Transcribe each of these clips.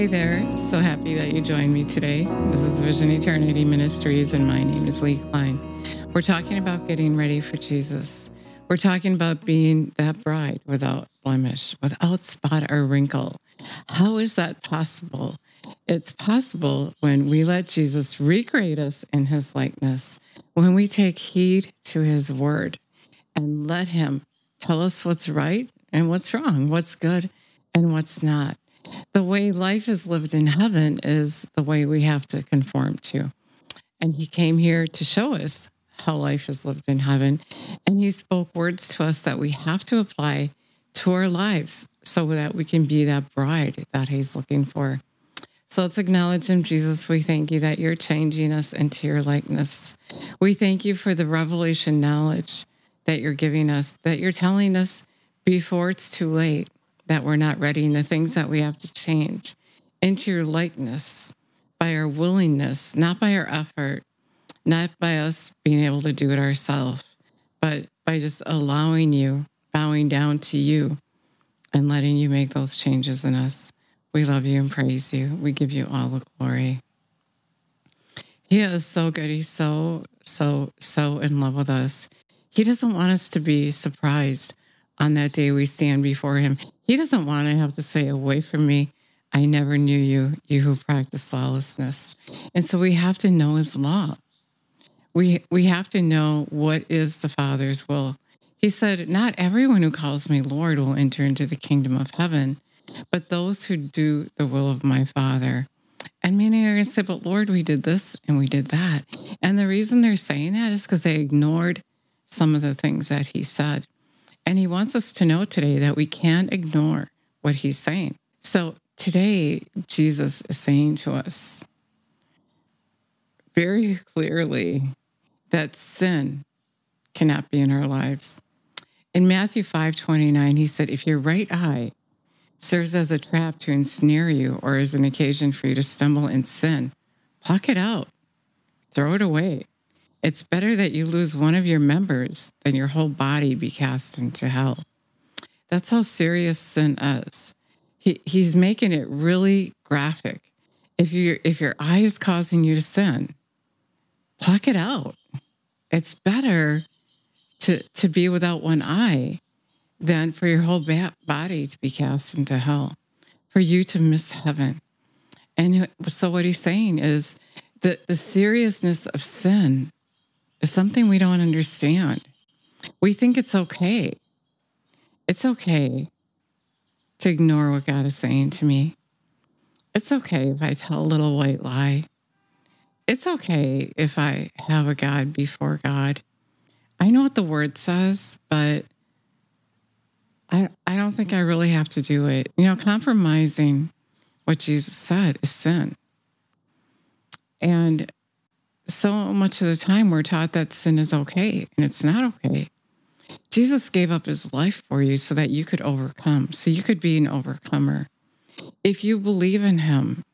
Hey there, so happy that you joined me today. This is Vision Eternity Ministries, and my name is Lee Klein. We're talking about getting ready for Jesus. We're talking about being that bride without blemish, without spot or wrinkle. How is that possible? It's possible when we let Jesus recreate us in his likeness, when we take heed to his word and let him tell us what's right and what's wrong, what's good and what's not the way life is lived in heaven is the way we have to conform to. And he came here to show us how life is lived in heaven. And he spoke words to us that we have to apply to our lives so that we can be that bride that he's looking for. So let's acknowledge him, Jesus. We thank you that you're changing us into your likeness. We thank you for the revelation knowledge that you're giving us, that you're telling us before it's too late that we're not ready and the things that we have to change into your likeness by our willingness, not by our effort, not by us being able to do it ourselves, but by just allowing you, bowing down to you, and letting you make those changes in us. We love you and praise you. We give you all the glory. He is so good. He's so, so, so in love with us. He doesn't want us to be surprised on that day we stand before him. He doesn't want to have to say, Away from me, I never knew you, you who practice lawlessness. And so we have to know his law. We, we have to know what is the Father's will. He said, Not everyone who calls me Lord will enter into the kingdom of heaven, but those who do the will of my Father. And many are going to say, But Lord, we did this and we did that. And the reason they're saying that is because they ignored some of the things that he said. And he wants us to know today that we can't ignore what he's saying. So today, Jesus is saying to us very clearly that sin cannot be in our lives. In Matthew 5 29, he said, If your right eye serves as a trap to ensnare you or as an occasion for you to stumble in sin, pluck it out, throw it away. It's better that you lose one of your members than your whole body be cast into hell. That's how serious sin is. He, he's making it really graphic. If you if your eye is causing you to sin, pluck it out. It's better to to be without one eye than for your whole body to be cast into hell, for you to miss heaven. And so what he's saying is that the seriousness of sin is something we don't understand. We think it's okay. It's okay to ignore what God is saying to me. It's okay if I tell a little white lie. It's okay if I have a God before God. I know what the word says, but I, I don't think I really have to do it. You know, compromising what Jesus said is sin. And so much of the time we're taught that sin is okay and it's not okay. Jesus gave up his life for you so that you could overcome, so you could be an overcomer. If you believe in him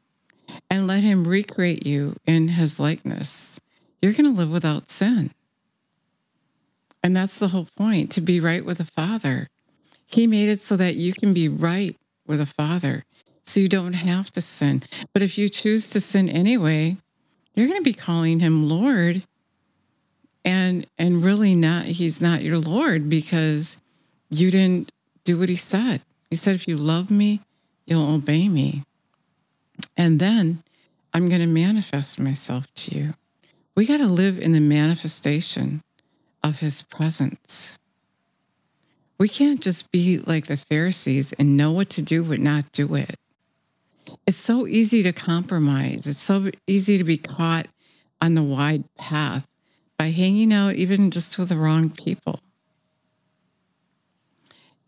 and let him recreate you in his likeness, you're going to live without sin. And that's the whole point to be right with the Father. He made it so that you can be right with the Father, so you don't have to sin. But if you choose to sin anyway, you're going to be calling him Lord and and really not he's not your Lord because you didn't do what he said. He said if you love me, you'll obey me. And then I'm going to manifest myself to you. We got to live in the manifestation of his presence. We can't just be like the Pharisees and know what to do but not do it. It's so easy to compromise. It's so easy to be caught on the wide path by hanging out even just with the wrong people.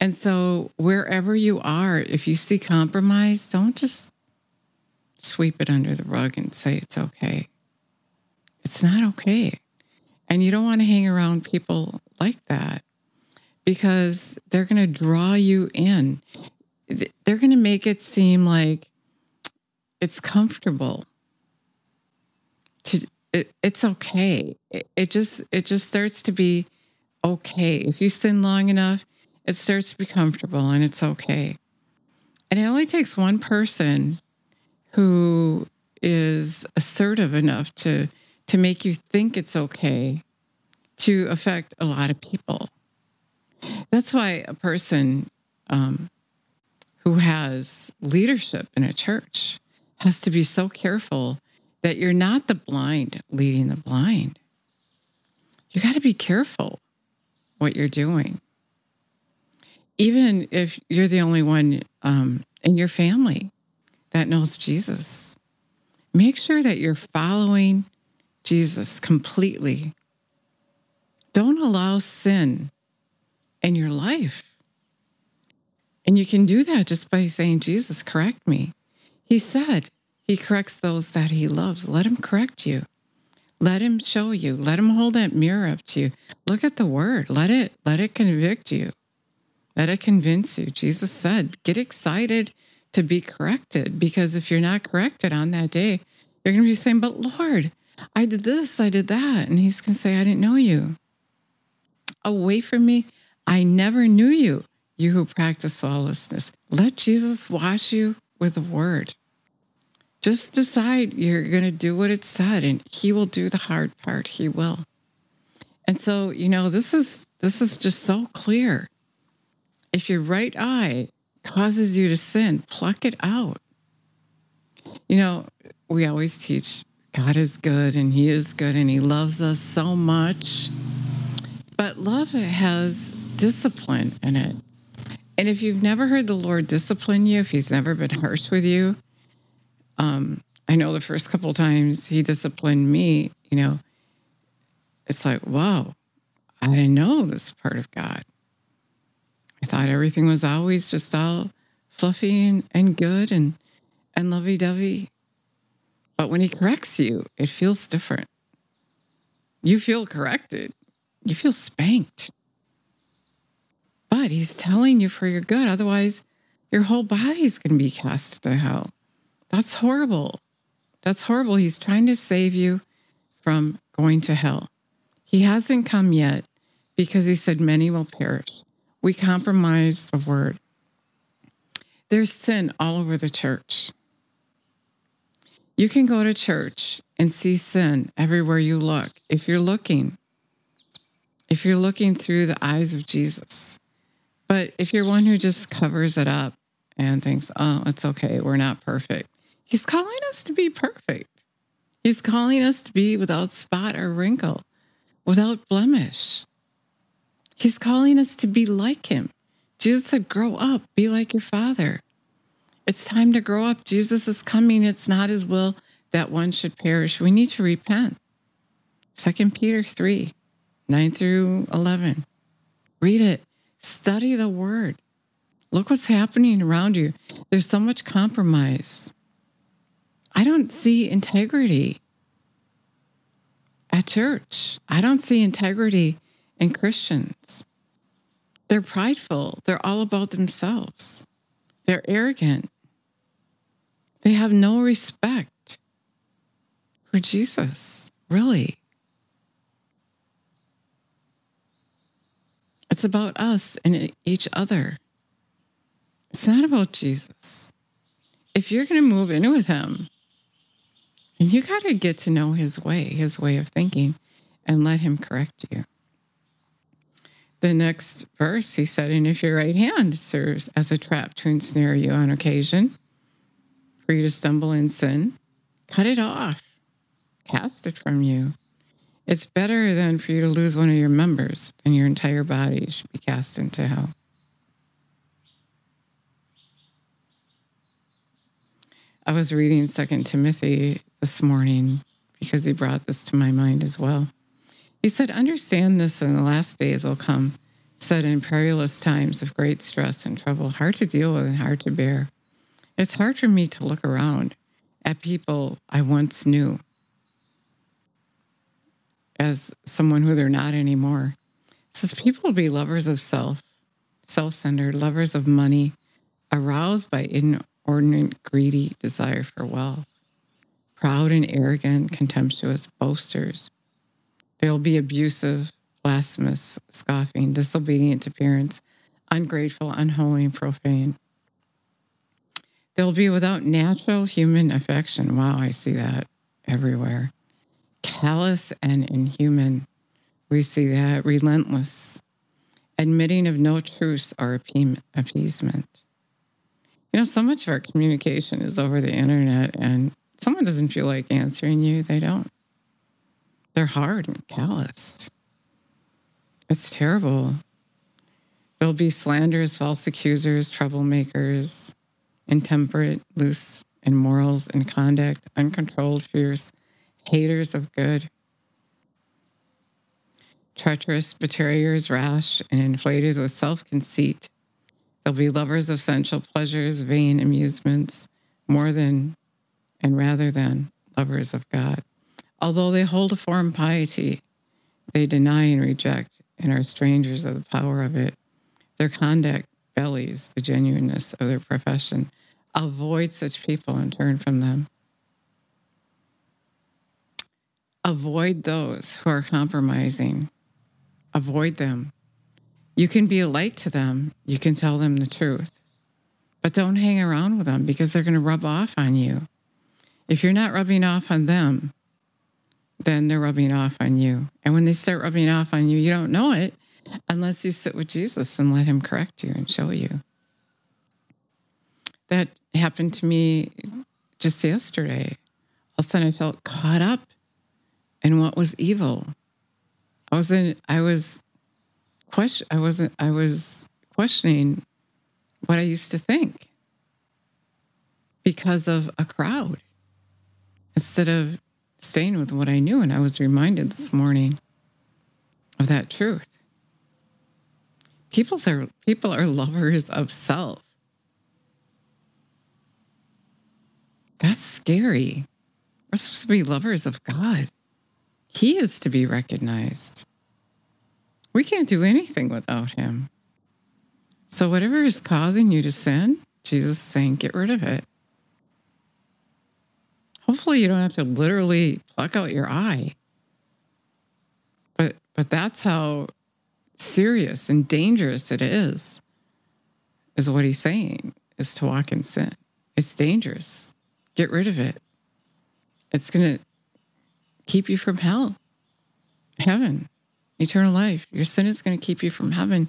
And so, wherever you are, if you see compromise, don't just sweep it under the rug and say it's okay. It's not okay. And you don't want to hang around people like that because they're going to draw you in. They're going to make it seem like it's comfortable to it, it's okay. It, it just it just starts to be okay. If you sin long enough it starts to be comfortable and it's okay. And it only takes one person who is assertive enough to to make you think it's okay to affect a lot of people. That's why a person um, who has leadership in a church has to be so careful that you're not the blind leading the blind. You got to be careful what you're doing. Even if you're the only one um, in your family that knows Jesus, make sure that you're following Jesus completely. Don't allow sin in your life. And you can do that just by saying, Jesus, correct me. He said he corrects those that he loves. Let him correct you. Let him show you. Let him hold that mirror up to you. Look at the word. Let it let it convict you. Let it convince you. Jesus said, get excited to be corrected because if you're not corrected on that day, you're going to be saying, "But Lord, I did this, I did that." And he's going to say, "I didn't know you. Away from me, I never knew you, you who practice lawlessness." Let Jesus wash you with the word. Just decide you're going to do what it said and he will do the hard part. He will. And so, you know, this is this is just so clear. If your right eye causes you to sin, pluck it out. You know, we always teach God is good and he is good and he loves us so much. But love has discipline in it. And if you've never heard the Lord discipline you, if he's never been harsh with you, um, I know the first couple times he disciplined me, you know, it's like, wow, I didn't know this part of God. I thought everything was always just all fluffy and, and good and, and lovey dovey. But when he corrects you, it feels different. You feel corrected, you feel spanked. But he's telling you for your good. Otherwise, your whole body's going to be cast to hell. That's horrible. That's horrible. He's trying to save you from going to hell. He hasn't come yet because he said many will perish. We compromise the word. There's sin all over the church. You can go to church and see sin everywhere you look if you're looking. If you're looking through the eyes of Jesus. But if you're one who just covers it up and thinks, oh, it's okay, we're not perfect, He's calling us to be perfect. He's calling us to be without spot or wrinkle, without blemish. He's calling us to be like him. Jesus said, Grow up, be like your father. It's time to grow up. Jesus is coming. It's not his will that one should perish. We need to repent. 2 Peter 3 9 through 11. Read it, study the word. Look what's happening around you. There's so much compromise. I don't see integrity at church. I don't see integrity in Christians. They're prideful. They're all about themselves. They're arrogant. They have no respect for Jesus, really. It's about us and each other. It's not about Jesus. If you're going to move in with him, and you got to get to know his way, his way of thinking, and let him correct you. The next verse, he said, And if your right hand serves as a trap to ensnare you on occasion, for you to stumble in sin, cut it off, cast it from you. It's better than for you to lose one of your members than your entire body should be cast into hell. I was reading Second Timothy this morning because he brought this to my mind as well. He said, Understand this in the last days will come, said in perilous times of great stress and trouble, hard to deal with and hard to bear. It's hard for me to look around at people I once knew as someone who they're not anymore. Says people will be lovers of self, self centered, lovers of money, aroused by inordinate, greedy desire for wealth, proud and arrogant, contemptuous, boasters. They will be abusive, blasphemous, scoffing, disobedient to parents, ungrateful, unholy, and profane. They'll be without natural human affection. Wow, I see that everywhere. Callous and inhuman. We see that. Relentless. Admitting of no truth or appeasement. You know, so much of our communication is over the internet, and someone doesn't feel like answering you, they don't. They're hard and calloused. It's terrible. There'll be slanderers, false accusers, troublemakers, intemperate, loose in morals and conduct, uncontrolled fears, haters of good, treacherous, betrayers, rash, and inflated with self conceit. They'll be lovers of sensual pleasures, vain amusements, more than and rather than lovers of God. Although they hold a form piety, they deny and reject and are strangers of the power of it. Their conduct bellies the genuineness of their profession. Avoid such people and turn from them. Avoid those who are compromising. Avoid them. You can be a light to them, you can tell them the truth, but don't hang around with them because they're going to rub off on you. If you're not rubbing off on them, then they're rubbing off on you. And when they start rubbing off on you, you don't know it unless you sit with Jesus and let him correct you and show you. That happened to me just yesterday. All of a sudden I felt caught up in what was evil. I was in I was question I wasn't I was questioning what I used to think because of a crowd instead of staying with what I knew. And I was reminded this morning of that truth. People are, people are lovers of self. That's scary. We're supposed to be lovers of God. He is to be recognized. We can't do anything without Him. So, whatever is causing you to sin, Jesus is saying, get rid of it. Hopefully, you don't have to literally pluck out your eye. But but that's how serious and dangerous it is. Is what he's saying is to walk in sin. It's dangerous. Get rid of it. It's going to keep you from hell, heaven, eternal life. Your sin is going to keep you from heaven,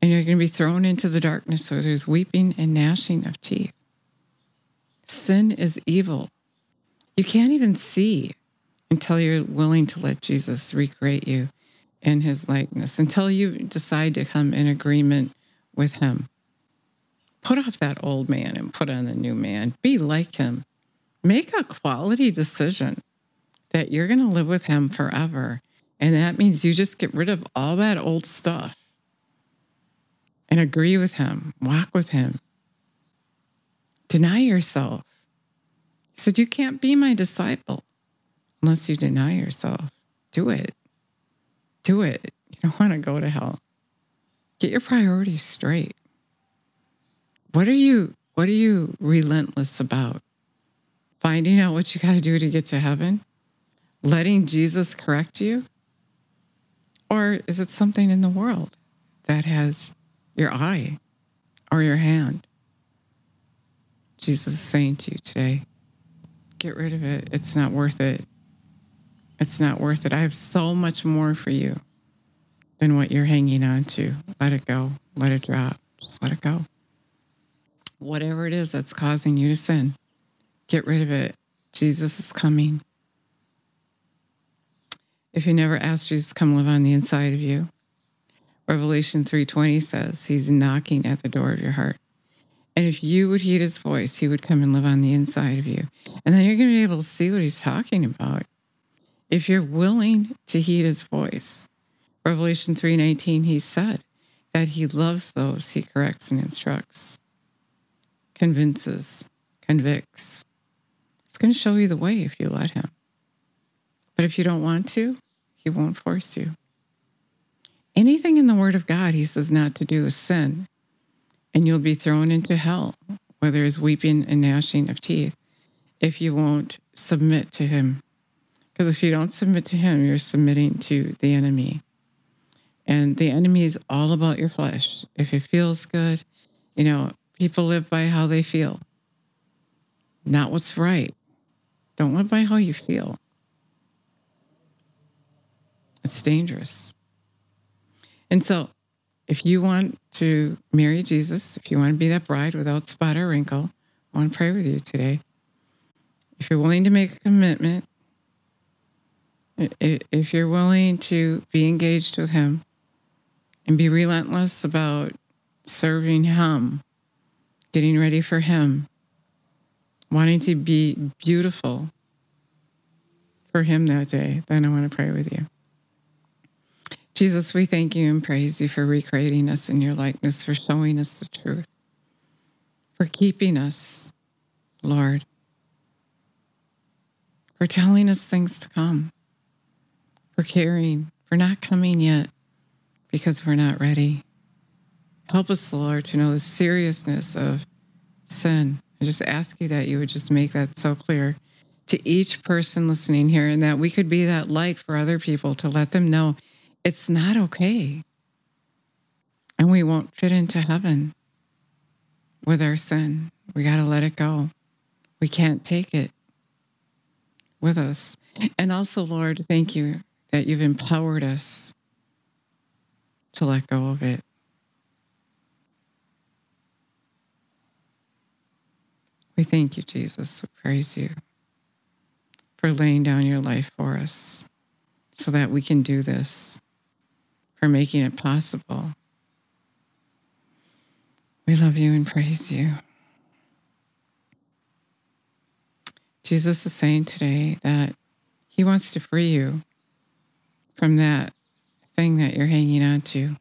and you're going to be thrown into the darkness where there's weeping and gnashing of teeth. Sin is evil. You can't even see until you're willing to let Jesus recreate you in his likeness, until you decide to come in agreement with him. Put off that old man and put on the new man. Be like him. Make a quality decision that you're going to live with him forever. And that means you just get rid of all that old stuff and agree with him, walk with him. Deny yourself. He said, You can't be my disciple unless you deny yourself. Do it. Do it. You don't want to go to hell. Get your priorities straight. What are you what are you relentless about? Finding out what you got to do to get to heaven? Letting Jesus correct you? Or is it something in the world that has your eye or your hand? Jesus is saying to you today, Get rid of it. It's not worth it. It's not worth it. I have so much more for you than what you're hanging on to. Let it go. Let it drop. Just let it go. Whatever it is that's causing you to sin, get rid of it. Jesus is coming. If you never asked Jesus to come live on the inside of you, Revelation 3:20 says he's knocking at the door of your heart. And if you would heed his voice, he would come and live on the inside of you. And then you're going to be able to see what he's talking about. If you're willing to heed his voice. Revelation 3:19 he said that he loves those he corrects and instructs. Convinces, convicts. It's going to show you the way if you let him. But if you don't want to, he won't force you. Anything in the word of God he says not to do is sin and you'll be thrown into hell, where there is weeping and gnashing of teeth, if you won't submit to him. Because if you don't submit to him, you're submitting to the enemy. And the enemy is all about your flesh. If it feels good, you know, people live by how they feel. not what's right. Don't live by how you feel. It's dangerous. And so, if you want to marry Jesus, if you want to be that bride without spot or wrinkle, I want to pray with you today. If you're willing to make a commitment, if you're willing to be engaged with Him and be relentless about serving Him, getting ready for Him, wanting to be beautiful for Him that day, then I want to pray with you. Jesus, we thank you and praise you for recreating us in your likeness, for showing us the truth, for keeping us, Lord, for telling us things to come, for caring, for not coming yet because we're not ready. Help us, Lord, to know the seriousness of sin. I just ask you that you would just make that so clear to each person listening here and that we could be that light for other people to let them know it's not okay. And we won't fit into heaven with our sin. We got to let it go. We can't take it with us. And also, Lord, thank you that you've empowered us to let go of it. We thank you, Jesus. We praise you for laying down your life for us so that we can do this, for making it possible. We love you and praise you. Jesus is saying today that he wants to free you from that thing that you're hanging on to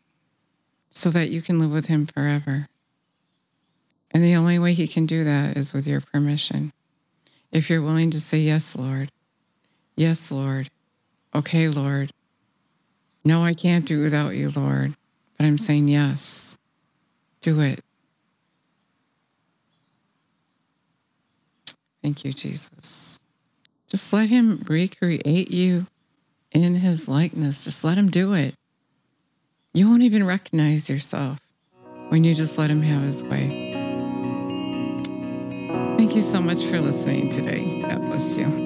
so that you can live with him forever. And the only way he can do that is with your permission. If you're willing to say, Yes, Lord. Yes, Lord. Okay, Lord. No, I can't do without you, Lord. But I'm saying yes. Do it. Thank you, Jesus. Just let him recreate you in his likeness. Just let him do it. You won't even recognize yourself when you just let him have his way. Thank you so much for listening today. God bless you.